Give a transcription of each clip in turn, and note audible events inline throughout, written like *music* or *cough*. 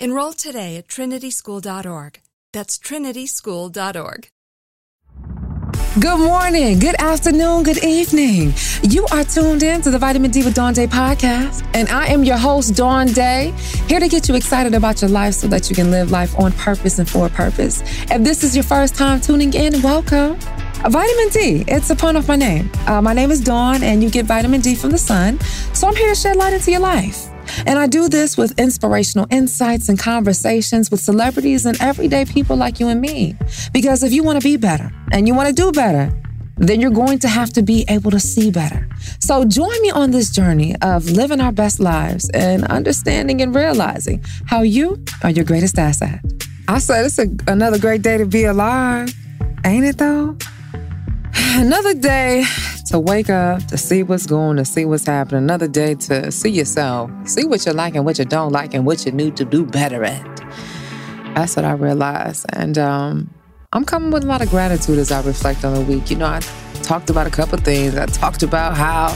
Enroll today at trinityschool.org. That's trinityschool.org. Good morning, good afternoon, good evening. You are tuned in to the Vitamin D with Dawn Day podcast, and I am your host, Dawn Day, here to get you excited about your life so that you can live life on purpose and for a purpose. If this is your first time tuning in, welcome. Vitamin D, it's a pun of my name. Uh, my name is Dawn, and you get vitamin D from the sun, so I'm here to shed light into your life. And I do this with inspirational insights and conversations with celebrities and everyday people like you and me. Because if you want to be better and you want to do better, then you're going to have to be able to see better. So join me on this journey of living our best lives and understanding and realizing how you are your greatest asset. I said it's a, another great day to be alive, ain't it though? *sighs* Another day to wake up, to see what's going, to see what's happening. Another day to see yourself, see what you like and what you don't like, and what you need to do better at. That's what I realized. And um, I'm coming with a lot of gratitude as I reflect on the week. You know, I talked about a couple things. I talked about how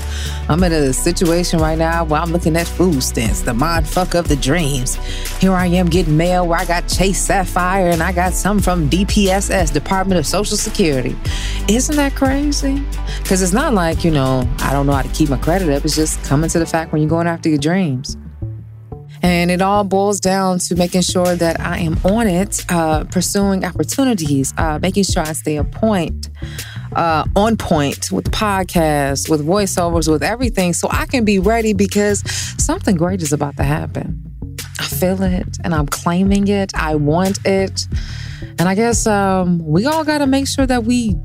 I'm in a situation right now where I'm looking at food stamps, the mind fuck of the dreams. Here I am getting mail where I got Chase Sapphire and I got some from DPSS, Department of Social Security. Isn't that crazy? Because it's not like, you know, I don't know how to keep my credit up. It's just coming to the fact when you're going after your dreams. And it all boils down to making sure that I am on it, uh, pursuing opportunities, uh, making sure I stay a point, uh, on point with podcasts, with voiceovers, with everything, so I can be ready because something great is about to happen. I feel it and I'm claiming it. I want it. And I guess um, we all got to make sure that we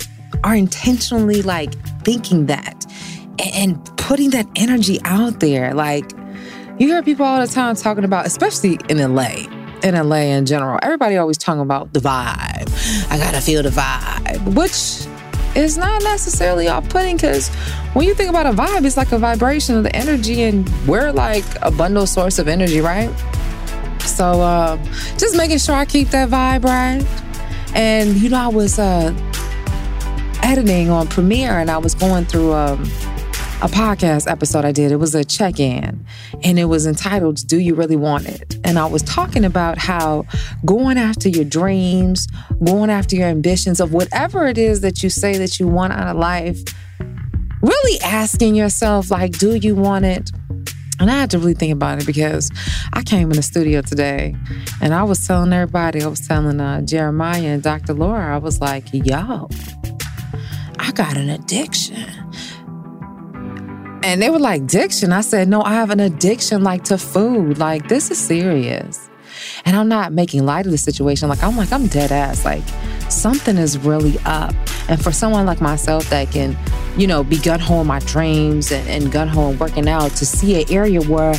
are intentionally like thinking that and putting that energy out there. Like, you hear people all the time talking about, especially in LA, in LA in general, everybody always talking about the vibe. I gotta feel the vibe, which is not necessarily off putting because when you think about a vibe, it's like a vibration of the energy, and we're like a bundle source of energy, right? So uh, just making sure I keep that vibe right. And you know, I was uh, editing on Premiere and I was going through um, a podcast episode I did. It was a check in and it was entitled, Do You Really Want It? And I was talking about how going after your dreams, going after your ambitions of whatever it is that you say that you want out of life, really asking yourself, like, do you want it? And I had to really think about it because I came in the studio today and I was telling everybody, I was telling uh, Jeremiah and Dr. Laura, I was like, yo, I got an addiction. And they were like, addiction? I said, no, I have an addiction like to food. Like, this is serious. And I'm not making light of the situation. Like, I'm like, I'm dead ass. Like, something is really up. And for someone like myself that can, you know, be gun ho in my dreams and, and gun ho and working out to see an area where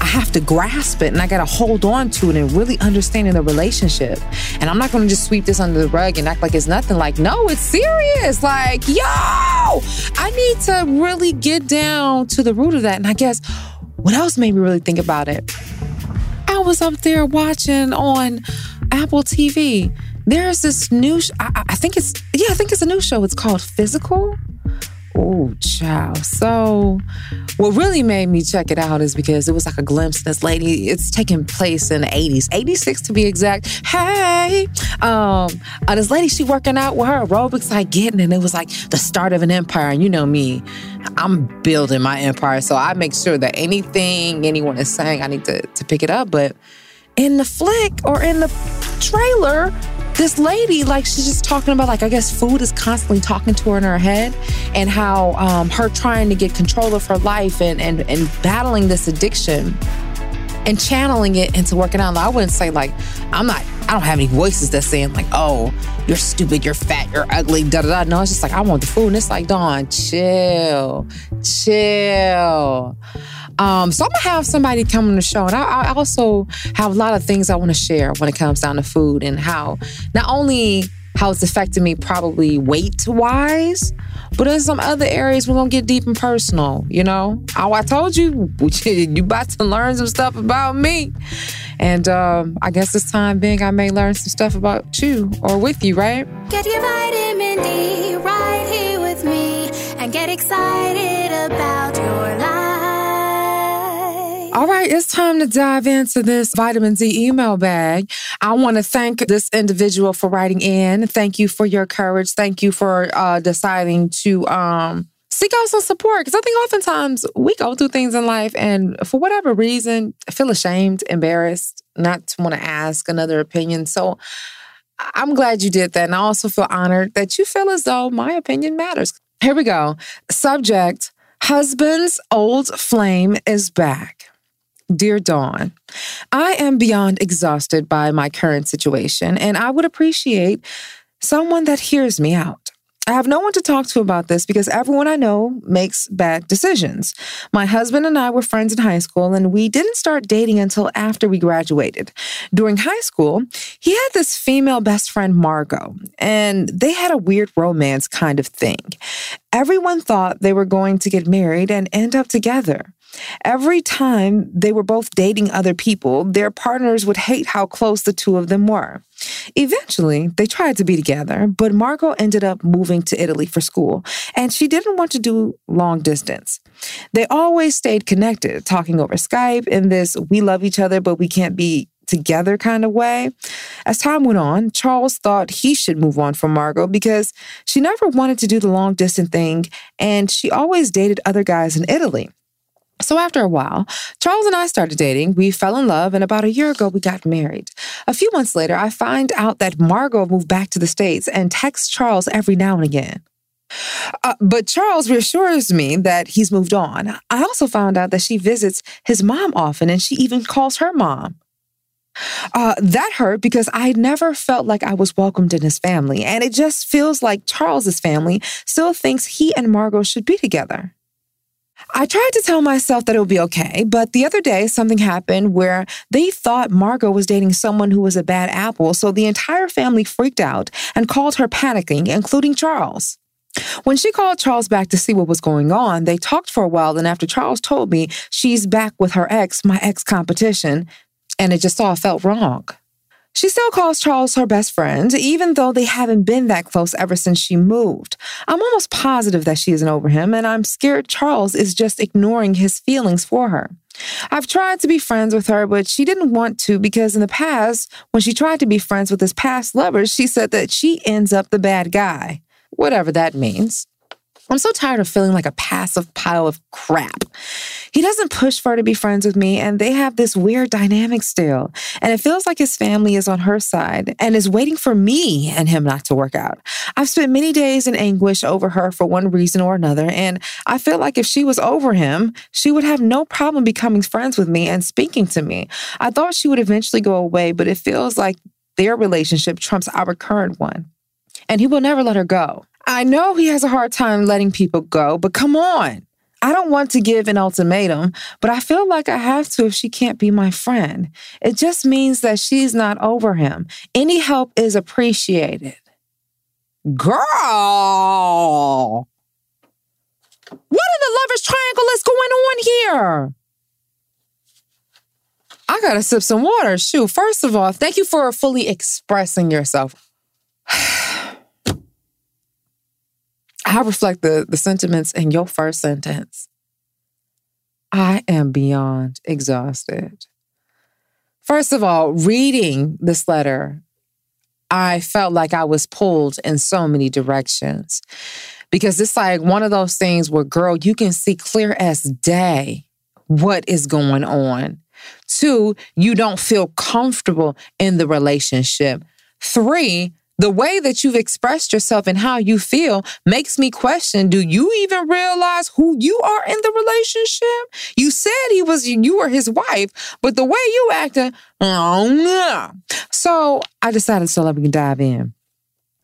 I have to grasp it and I got to hold on to it and really understanding the relationship. And I'm not going to just sweep this under the rug and act like it's nothing. Like, no, it's serious. Like, yo, I need to really get down to the root of that. And I guess what else made me really think about it? I was up there watching on Apple TV there's this new, sh- I, I think it's, yeah, I think it's a new show. It's called Physical. Oh, child. So, what really made me check it out is because it was like a glimpse this lady. It's taking place in the 80s, 86 to be exact. Hey, um, uh, this lady, she working out with her aerobics, like getting, and it was like the start of an empire. And you know me, I'm building my empire. So I make sure that anything anyone is saying, I need to, to pick it up. But in the flick or in the trailer, this lady, like, she's just talking about, like, I guess food is constantly talking to her in her head and how um, her trying to get control of her life and, and, and battling this addiction and channeling it into working out. I wouldn't say, like, I'm not, I don't have any voices that's saying, like, oh, you're stupid, you're fat, you're ugly, da da da. No, it's just like, I want the food. And it's like, Dawn, chill, chill. Um, so I'm gonna have somebody come on the show, and I, I also have a lot of things I want to share when it comes down to food and how not only how it's affected me probably weight wise, but in some other areas we're gonna get deep and personal. You know, how I told you, *laughs* you about to learn some stuff about me, and um, I guess this time being, I may learn some stuff about you or with you, right? Get your vitamin D right here with me, and get excited about. All right, it's time to dive into this vitamin D email bag. I want to thank this individual for writing in. Thank you for your courage. Thank you for uh, deciding to um, seek out some support because I think oftentimes we go through things in life and for whatever reason, feel ashamed, embarrassed, not to want to ask another opinion. So I'm glad you did that. And I also feel honored that you feel as though my opinion matters. Here we go. Subject Husband's old flame is back. Dear Dawn, I am beyond exhausted by my current situation, and I would appreciate someone that hears me out. I have no one to talk to about this because everyone I know makes bad decisions. My husband and I were friends in high school, and we didn't start dating until after we graduated. During high school, he had this female best friend, Margot, and they had a weird romance kind of thing. Everyone thought they were going to get married and end up together. Every time they were both dating other people, their partners would hate how close the two of them were. Eventually, they tried to be together, but Margot ended up moving to Italy for school, and she didn't want to do long distance. They always stayed connected, talking over Skype in this we love each other, but we can't be together kind of way. As time went on, Charles thought he should move on from Margot because she never wanted to do the long distance thing, and she always dated other guys in Italy. So after a while, Charles and I started dating. We fell in love, and about a year ago, we got married. A few months later, I find out that Margot moved back to the States and texts Charles every now and again. Uh, but Charles reassures me that he's moved on. I also found out that she visits his mom often and she even calls her mom. Uh, that hurt because I never felt like I was welcomed in his family, and it just feels like Charles's family still thinks he and Margot should be together. I tried to tell myself that it would be okay, but the other day something happened where they thought Margot was dating someone who was a bad apple, so the entire family freaked out and called her panicking, including Charles. When she called Charles back to see what was going on, they talked for a while, and after Charles told me she's back with her ex, my ex competition, and it just all felt wrong. She still calls Charles her best friend, even though they haven't been that close ever since she moved. I'm almost positive that she isn't over him, and I'm scared Charles is just ignoring his feelings for her. I've tried to be friends with her, but she didn't want to because in the past, when she tried to be friends with his past lovers, she said that she ends up the bad guy, whatever that means. I'm so tired of feeling like a passive pile of crap. He doesn't push for her to be friends with me, and they have this weird dynamic still. And it feels like his family is on her side and is waiting for me and him not to work out. I've spent many days in anguish over her for one reason or another, and I feel like if she was over him, she would have no problem becoming friends with me and speaking to me. I thought she would eventually go away, but it feels like their relationship trumps our current one. And he will never let her go. I know he has a hard time letting people go, but come on. I don't want to give an ultimatum, but I feel like I have to if she can't be my friend. It just means that she's not over him. Any help is appreciated. Girl! What in the lover's triangle is going on here? I gotta sip some water. Shoot, first of all, thank you for fully expressing yourself. *sighs* *sighs* I reflect the, the sentiments in your first sentence. I am beyond exhausted. First of all, reading this letter, I felt like I was pulled in so many directions because it's like one of those things where, girl, you can see clear as day what is going on. Two, you don't feel comfortable in the relationship. Three, the way that you've expressed yourself and how you feel makes me question do you even realize who you are in the relationship? You said he was you were his wife but the way you acted mm, oh no so i decided so let me dive in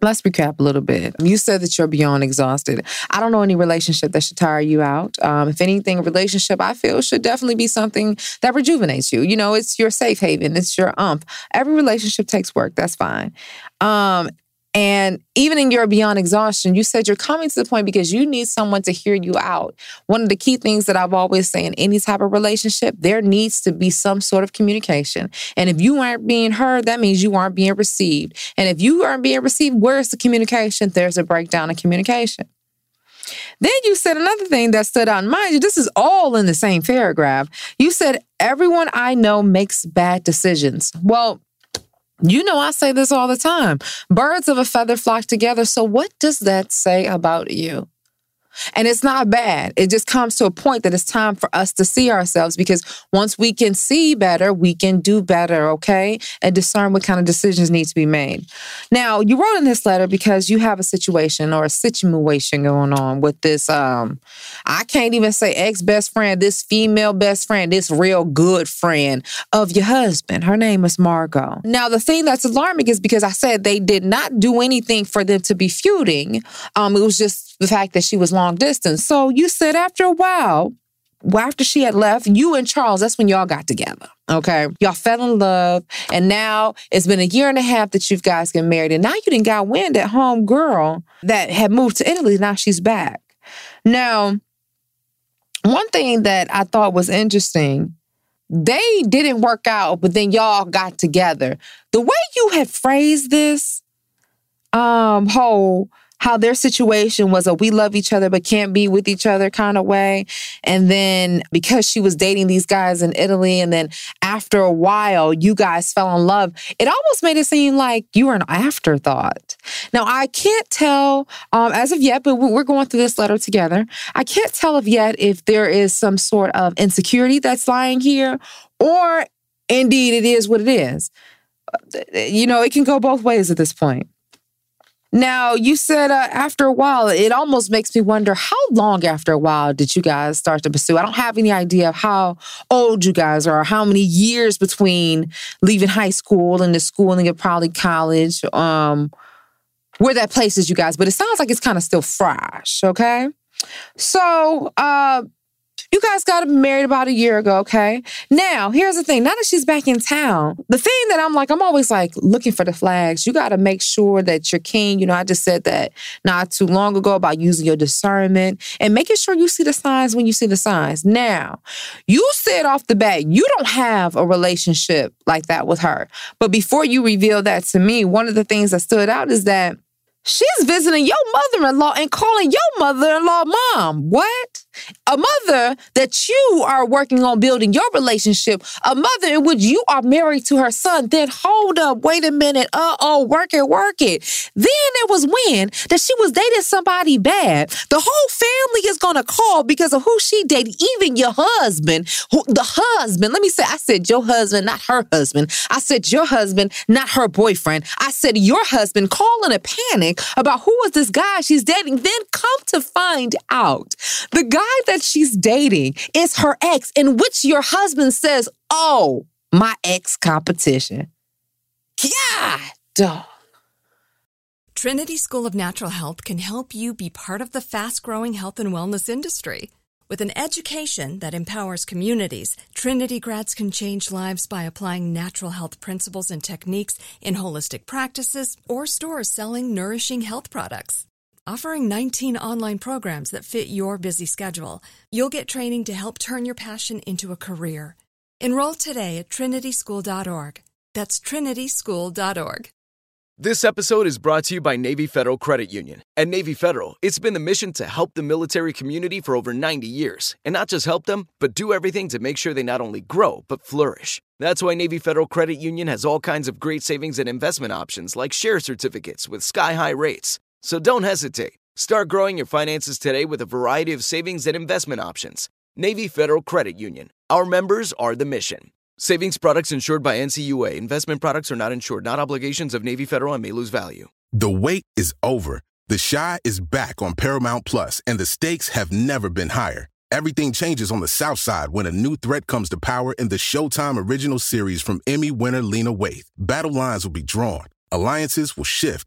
Let's recap a little bit. You said that you're beyond exhausted. I don't know any relationship that should tire you out. Um, if anything, a relationship I feel should definitely be something that rejuvenates you. You know, it's your safe haven, it's your umph. Every relationship takes work. That's fine. Um, and even in your beyond exhaustion, you said you're coming to the point because you need someone to hear you out. One of the key things that I've always said in any type of relationship, there needs to be some sort of communication. And if you aren't being heard, that means you aren't being received. And if you aren't being received, where's the communication? There's a breakdown in communication. Then you said another thing that stood out. Mind you, this is all in the same paragraph. You said, Everyone I know makes bad decisions. Well, you know, I say this all the time birds of a feather flock together. So, what does that say about you? And it's not bad. It just comes to a point that it's time for us to see ourselves because once we can see better, we can do better, okay? And discern what kind of decisions need to be made. Now, you wrote in this letter because you have a situation or a situation going on with this um I can't even say ex-best friend, this female best friend, this real good friend of your husband. Her name is Margot. Now, the thing that's alarming is because I said they did not do anything for them to be feuding. Um it was just the fact that she was long distance. So you said after a while, after she had left, you and Charles, that's when y'all got together. Okay. Y'all fell in love. And now it's been a year and a half that you guys get married. And now you didn't got wind at home girl that had moved to Italy. Now she's back. Now, one thing that I thought was interesting, they didn't work out, but then y'all got together. The way you had phrased this, um, whole how their situation was a we love each other but can't be with each other kind of way. And then because she was dating these guys in Italy, and then after a while, you guys fell in love, it almost made it seem like you were an afterthought. Now, I can't tell um, as of yet, but we're going through this letter together. I can't tell of yet if there is some sort of insecurity that's lying here, or indeed it is what it is. You know, it can go both ways at this point. Now, you said uh, after a while, it almost makes me wonder how long after a while did you guys start to pursue? I don't have any idea of how old you guys are, how many years between leaving high school and the schooling at probably college, um, where that places you guys, but it sounds like it's kind of still fresh, okay? So, uh, you guys got married about a year ago, okay? Now, here's the thing. Now that she's back in town, the thing that I'm like, I'm always like looking for the flags. You got to make sure that you're keen. You know, I just said that not too long ago about using your discernment and making sure you see the signs when you see the signs. Now, you said off the bat, you don't have a relationship like that with her. But before you reveal that to me, one of the things that stood out is that She's visiting your mother in law and calling your mother in law mom. What? A mother that you are working on building your relationship, a mother in which you are married to her son, then hold up, wait a minute, uh oh, work it, work it. Then it was when that she was dating somebody bad. The whole family is gonna call because of who she dated, even your husband, who, the husband. Let me say, I said your husband, not her husband. I said your husband, not her boyfriend. I said your husband, call in a panic about who was this guy she's dating. Then come to find out the guy that she's dating is her ex, in which your husband says, Oh, my ex competition. God. Trinity School of Natural Health can help you be part of the fast growing health and wellness industry. With an education that empowers communities, Trinity grads can change lives by applying natural health principles and techniques in holistic practices or stores selling nourishing health products. Offering 19 online programs that fit your busy schedule, you'll get training to help turn your passion into a career. Enroll today at trinityschool.org. That's trinityschool.org. This episode is brought to you by Navy Federal Credit Union. At Navy Federal, it's been the mission to help the military community for over 90 years. And not just help them, but do everything to make sure they not only grow, but flourish. That's why Navy Federal Credit Union has all kinds of great savings and investment options like share certificates with sky high rates. So don't hesitate. Start growing your finances today with a variety of savings and investment options. Navy Federal Credit Union. Our members are the mission. Savings products insured by NCUA. Investment products are not insured, not obligations of Navy Federal and may lose value. The wait is over. The Chi is back on Paramount Plus, and the stakes have never been higher. Everything changes on the South Side when a new threat comes to power in the Showtime original series from Emmy winner Lena Waithe. Battle lines will be drawn, alliances will shift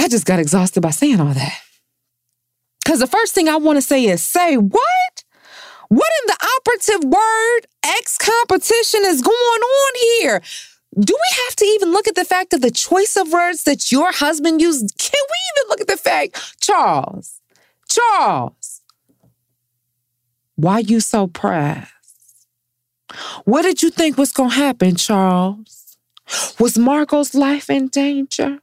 I just got exhausted by saying all that. Because the first thing I want to say is say, what? What in the operative word X competition is going on here? Do we have to even look at the fact of the choice of words that your husband used? Can we even look at the fact, Charles, Charles, why you so pressed? What did you think was going to happen, Charles? Was Margot's life in danger?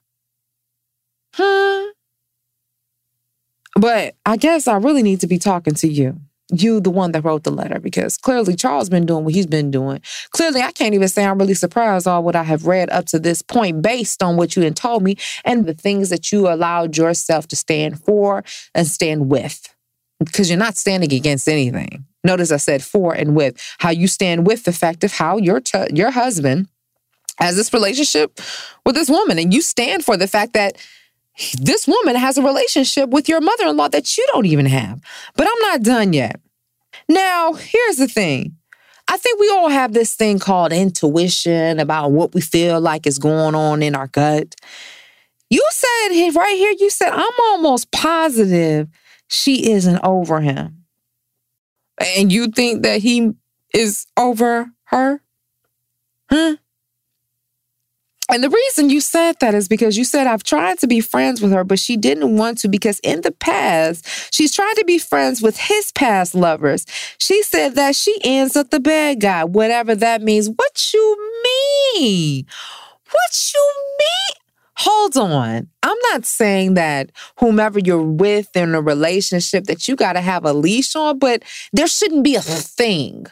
But I guess I really need to be talking to you. You, the one that wrote the letter, because clearly Charles been doing what he's been doing. Clearly, I can't even say I'm really surprised all what I have read up to this point based on what you had told me and the things that you allowed yourself to stand for and stand with. Because you're not standing against anything. Notice I said for and with. How you stand with the fact of how your t- your husband has this relationship with this woman, and you stand for the fact that this woman has a relationship with your mother in law that you don't even have. But I'm not done yet. Now, here's the thing. I think we all have this thing called intuition about what we feel like is going on in our gut. You said right here, you said, I'm almost positive she isn't over him. And you think that he is over her? Huh? And the reason you said that is because you said, I've tried to be friends with her, but she didn't want to because in the past, she's tried to be friends with his past lovers. She said that she ends up the bad guy, whatever that means. What you mean? What you mean? hold on. I'm not saying that whomever you're with in a relationship that you got to have a leash on, but there shouldn't be a thing.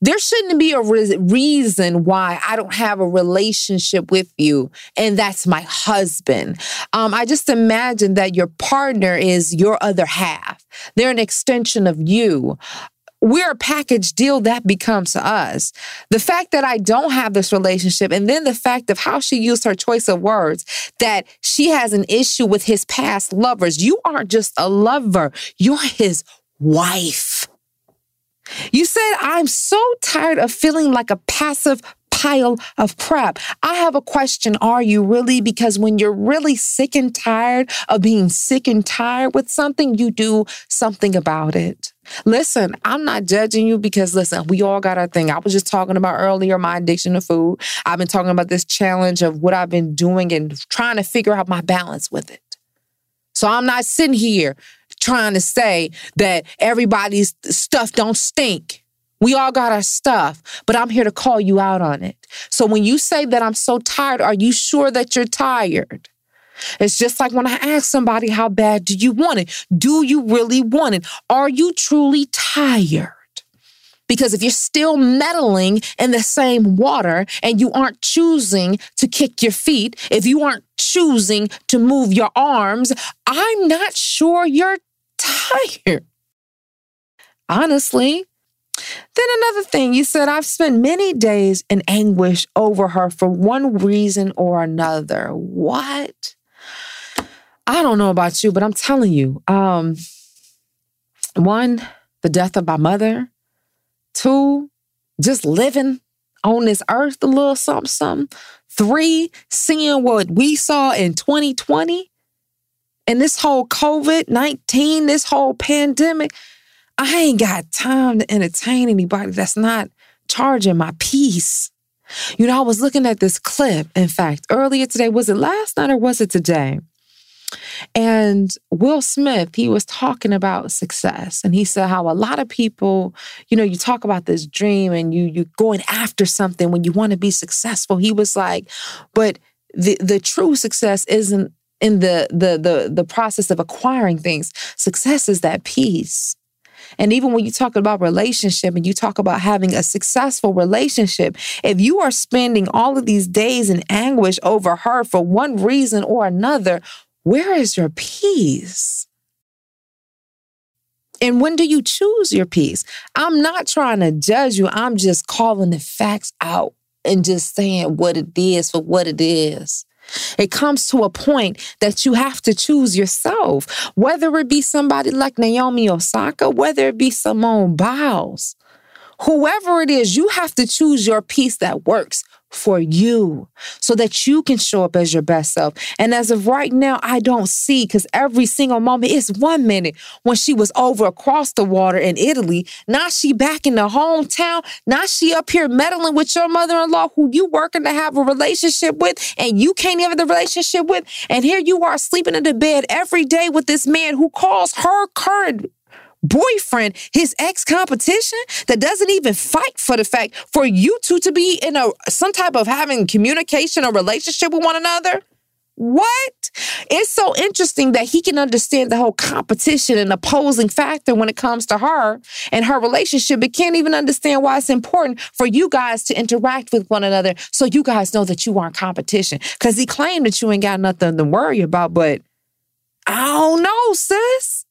There shouldn't be a re- reason why I don't have a relationship with you, and that's my husband. Um, I just imagine that your partner is your other half. They're an extension of you we're a package deal that becomes us. The fact that I don't have this relationship, and then the fact of how she used her choice of words, that she has an issue with his past lovers. You aren't just a lover, you're his wife. You said, I'm so tired of feeling like a passive pile of crap. I have a question. Are you really? Because when you're really sick and tired of being sick and tired with something, you do something about it. Listen, I'm not judging you because listen, we all got our thing. I was just talking about earlier my addiction to food. I've been talking about this challenge of what I've been doing and trying to figure out my balance with it. So I'm not sitting here trying to say that everybody's stuff don't stink. We all got our stuff, but I'm here to call you out on it. So when you say that I'm so tired, are you sure that you're tired? It's just like when I ask somebody, how bad do you want it? Do you really want it? Are you truly tired? Because if you're still meddling in the same water and you aren't choosing to kick your feet, if you aren't choosing to move your arms, I'm not sure you're tired. Honestly, then another thing, you said, I've spent many days in anguish over her for one reason or another. What? I don't know about you, but I'm telling you, um, one, the death of my mother. Two, just living on this earth a little something, something. Three, seeing what we saw in 2020 and this whole COVID 19, this whole pandemic. I ain't got time to entertain anybody that's not charging my peace. You know, I was looking at this clip, in fact, earlier today. Was it last night or was it today? And Will Smith, he was talking about success. And he said how a lot of people, you know, you talk about this dream and you you're going after something when you want to be successful. He was like, but the the true success isn't in the the the the process of acquiring things. Success is that peace. And even when you talk about relationship and you talk about having a successful relationship, if you are spending all of these days in anguish over her for one reason or another, where is your peace? And when do you choose your peace? I'm not trying to judge you. I'm just calling the facts out and just saying what it is for what it is. It comes to a point that you have to choose yourself, whether it be somebody like Naomi Osaka, whether it be Simone Biles. Whoever it is, you have to choose your peace that works for you so that you can show up as your best self. And as of right now, I don't see because every single moment is one minute when she was over across the water in Italy. Now she back in the hometown. Now she up here meddling with your mother-in-law who you working to have a relationship with and you can't have the relationship with. And here you are sleeping in the bed every day with this man who calls her current boyfriend his ex competition that doesn't even fight for the fact for you two to be in a some type of having communication or relationship with one another? What? It's so interesting that he can understand the whole competition and opposing factor when it comes to her and her relationship, but can't even understand why it's important for you guys to interact with one another so you guys know that you aren't competition. Because he claimed that you ain't got nothing to worry about, but I don't know, sis.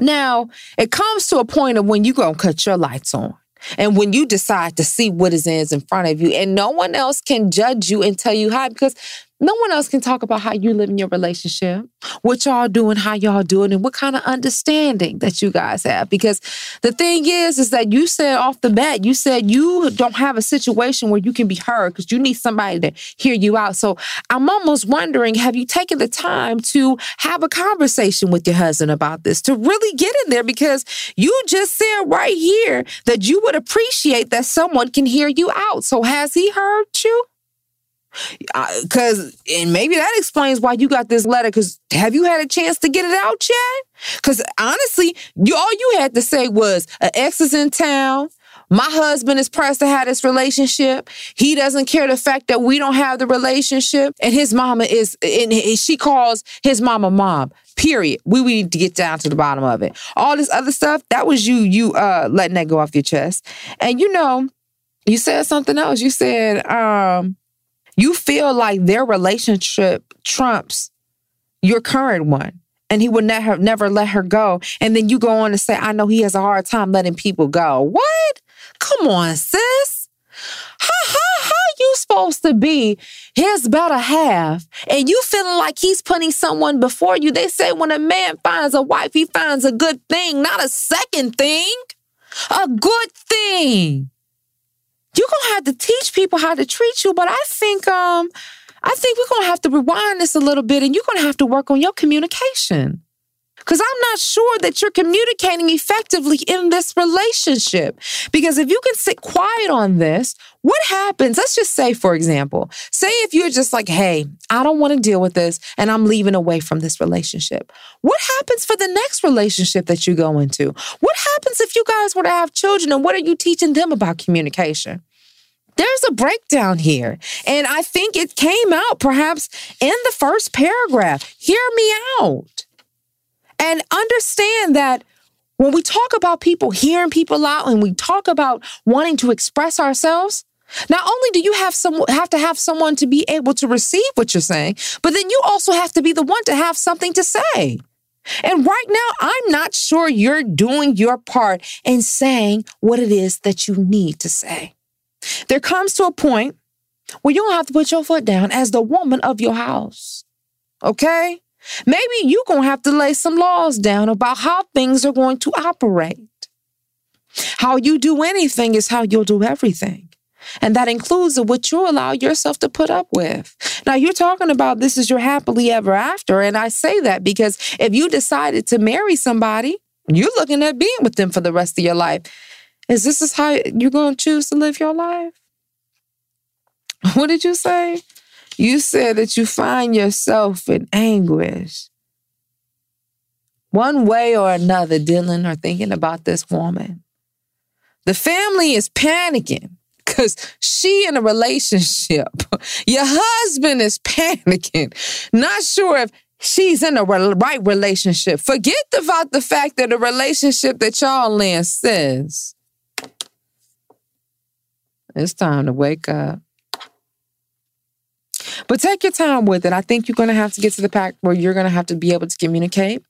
Now, it comes to a point of when you're going to cut your lights on. And when you decide to see what is in front of you, and no one else can judge you and tell you how, because no one else can talk about how you live in your relationship, what y'all doing, how y'all doing, and what kind of understanding that you guys have. Because the thing is, is that you said off the bat, you said you don't have a situation where you can be heard because you need somebody to hear you out. So I'm almost wondering, have you taken the time to have a conversation with your husband about this, to really get in there? Because you just said right here that you would appreciate that someone can hear you out. So has he heard you? Because, and maybe that explains why you got this letter. Because have you had a chance to get it out yet? Because honestly, you all you had to say was, an ex is in town. My husband is pressed to have this relationship. He doesn't care the fact that we don't have the relationship. And his mama is, and she calls his mama mom. Period. We, we need to get down to the bottom of it. All this other stuff, that was you, you uh letting that go off your chest. And you know, you said something else. You said, um, you feel like their relationship trumps your current one and he would never never let her go. And then you go on to say, I know he has a hard time letting people go. What? Come on, sis. How, how, how you supposed to be his better half and you feeling like he's putting someone before you? They say when a man finds a wife, he finds a good thing, not a second thing. A good thing. You're gonna have to teach people how to treat you, but I think um I think we're gonna have to rewind this a little bit and you're gonna have to work on your communication. Because I'm not sure that you're communicating effectively in this relationship. Because if you can sit quiet on this, what happens? Let's just say, for example, say if you're just like, hey, I don't want to deal with this and I'm leaving away from this relationship. What happens for the next relationship that you go into? What happens if you guys were to have children and what are you teaching them about communication? there's a breakdown here. And I think it came out perhaps in the first paragraph. Hear me out. And understand that when we talk about people hearing people out and we talk about wanting to express ourselves, not only do you have some have to have someone to be able to receive what you're saying, but then you also have to be the one to have something to say. And right now, I'm not sure you're doing your part in saying what it is that you need to say. There comes to a point where you don't have to put your foot down as the woman of your house. Okay? Maybe you're going to have to lay some laws down about how things are going to operate. How you do anything is how you'll do everything. And that includes what you allow yourself to put up with. Now, you're talking about this is your happily ever after. And I say that because if you decided to marry somebody, you're looking at being with them for the rest of your life. Is this is how you're going to choose to live your life? *laughs* What did you say? You said that you find yourself in anguish. One way or another, dealing or thinking about this woman. The family is panicking because she in a relationship. *laughs* Your husband is panicking, not sure if she's in a right relationship. Forget about the fact that the relationship that y'all in says. It's time to wake up. But take your time with it. I think you're going to have to get to the pact where you're going to have to be able to communicate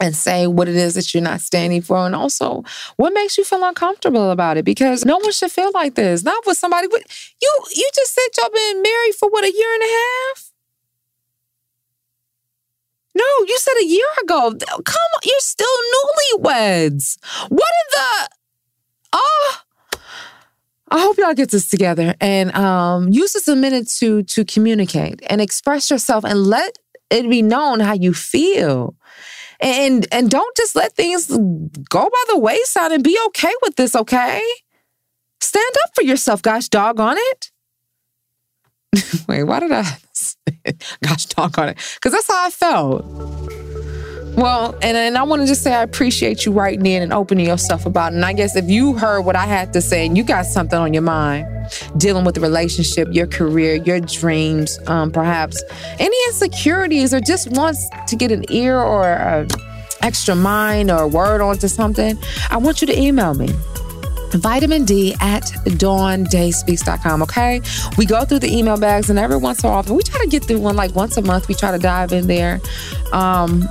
and say what it is that you're not standing for and also what makes you feel uncomfortable about it because no one should feel like this. Not with somebody with you you just said y'all been married for what a year and a half? No you said a year ago. Come on you're still newlyweds. What in the oh I hope y'all get this together and um, use this a minute to to communicate and express yourself and let it be known how you feel. And and don't just let things go by the wayside and be okay with this, okay? Stand up for yourself, gosh doggone it. *laughs* Wait, why did I *laughs* gosh doggone it? Because that's how I felt. Well, and, and I want to just say I appreciate you writing in and opening yourself about it. And I guess if you heard what I had to say and you got something on your mind, dealing with the relationship, your career, your dreams, um, perhaps any insecurities, or just wants to get an ear or an extra mind or a word onto something, I want you to email me vitamin D at dawndayspeaks.com. Okay. We go through the email bags and every once so often we try to get through one like once a month. We try to dive in there. Um,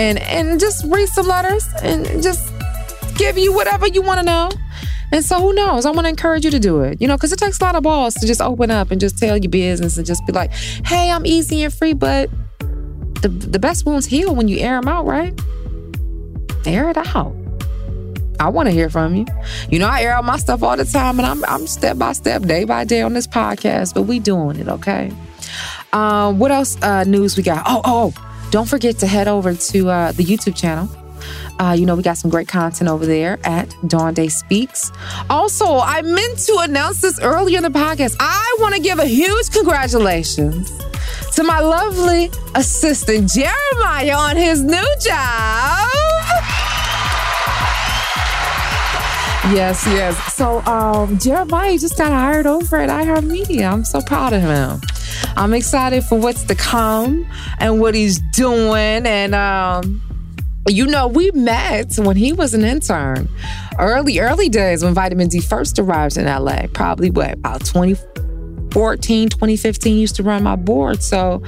and and just read some letters and just give you whatever you want to know. And so who knows? I want to encourage you to do it, you know, because it takes a lot of balls to just open up and just tell your business and just be like, hey, I'm easy and free. But the, the best wounds heal when you air them out, right? Air it out. I want to hear from you. You know, I air out my stuff all the time and I'm, I'm step by step, day by day on this podcast, but we doing it, okay? Um, what else uh, news we got? Oh, oh, oh. Don't forget to head over to uh, the YouTube channel. Uh, you know, we got some great content over there at Dawn Day Speaks. Also, I meant to announce this earlier in the podcast. I want to give a huge congratulations to my lovely assistant, Jeremiah, on his new job. Yes, yes. So um, Jeremiah just got hired over at iHeartMedia. I'm so proud of him. I'm excited for what's to come and what he's doing. And um, you know, we met when he was an intern. Early, early days when Vitamin D first arrived in LA, probably what, about 2014, 2015, used to run my board. So,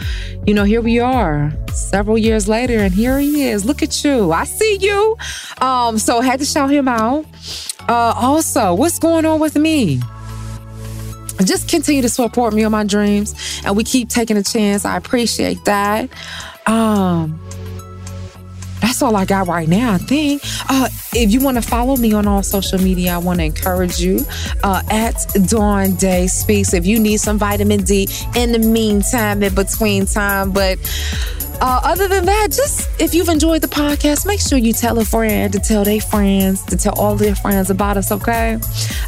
you know, here we are several years later, and here he is. Look at you. I see you. Um, so had to shout him out. Uh, also, what's going on with me? Just continue to support me on my dreams, and we keep taking a chance. I appreciate that. Um, that's all I got right now, I think. Uh, if you want to follow me on all social media, I want to encourage you uh, at Dawn Day Speaks. If you need some vitamin D in the meantime, in between time, but uh, other than that, just if you've enjoyed the podcast, make sure you tell a friend to tell their friends to tell all their friends about us, okay?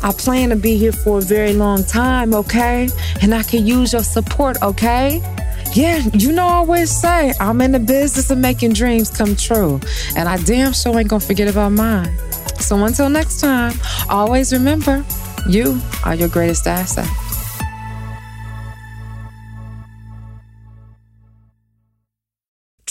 I plan to be here for a very long time, okay? And I can use your support, okay? Yeah, you know, I always say I'm in the business of making dreams come true, and I damn sure ain't gonna forget about mine. So until next time, always remember you are your greatest asset.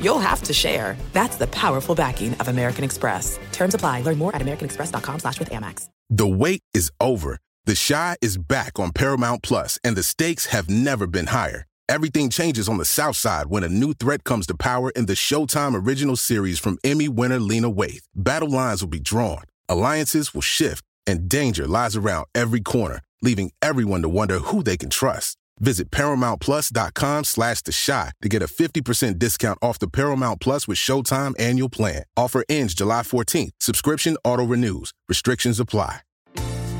you'll have to share. That's the powerful backing of American Express. Terms apply. Learn more at americanexpress.com slash with Amex. The wait is over. The Chi is back on Paramount Plus, and the stakes have never been higher. Everything changes on the South Side when a new threat comes to power in the Showtime original series from Emmy winner Lena Waithe. Battle lines will be drawn, alliances will shift, and danger lies around every corner, leaving everyone to wonder who they can trust. Visit ParamountPlus.com slash The Chi to get a 50% discount off the Paramount Plus with Showtime annual plan. Offer ends July 14th. Subscription auto-renews. Restrictions apply.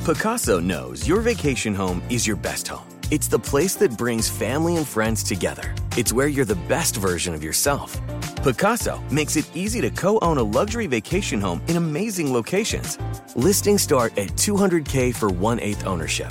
Pacaso knows your vacation home is your best home. It's the place that brings family and friends together. It's where you're the best version of yourself. Pacaso makes it easy to co own a luxury vacation home in amazing locations. Listings start at 200K for one eighth ownership.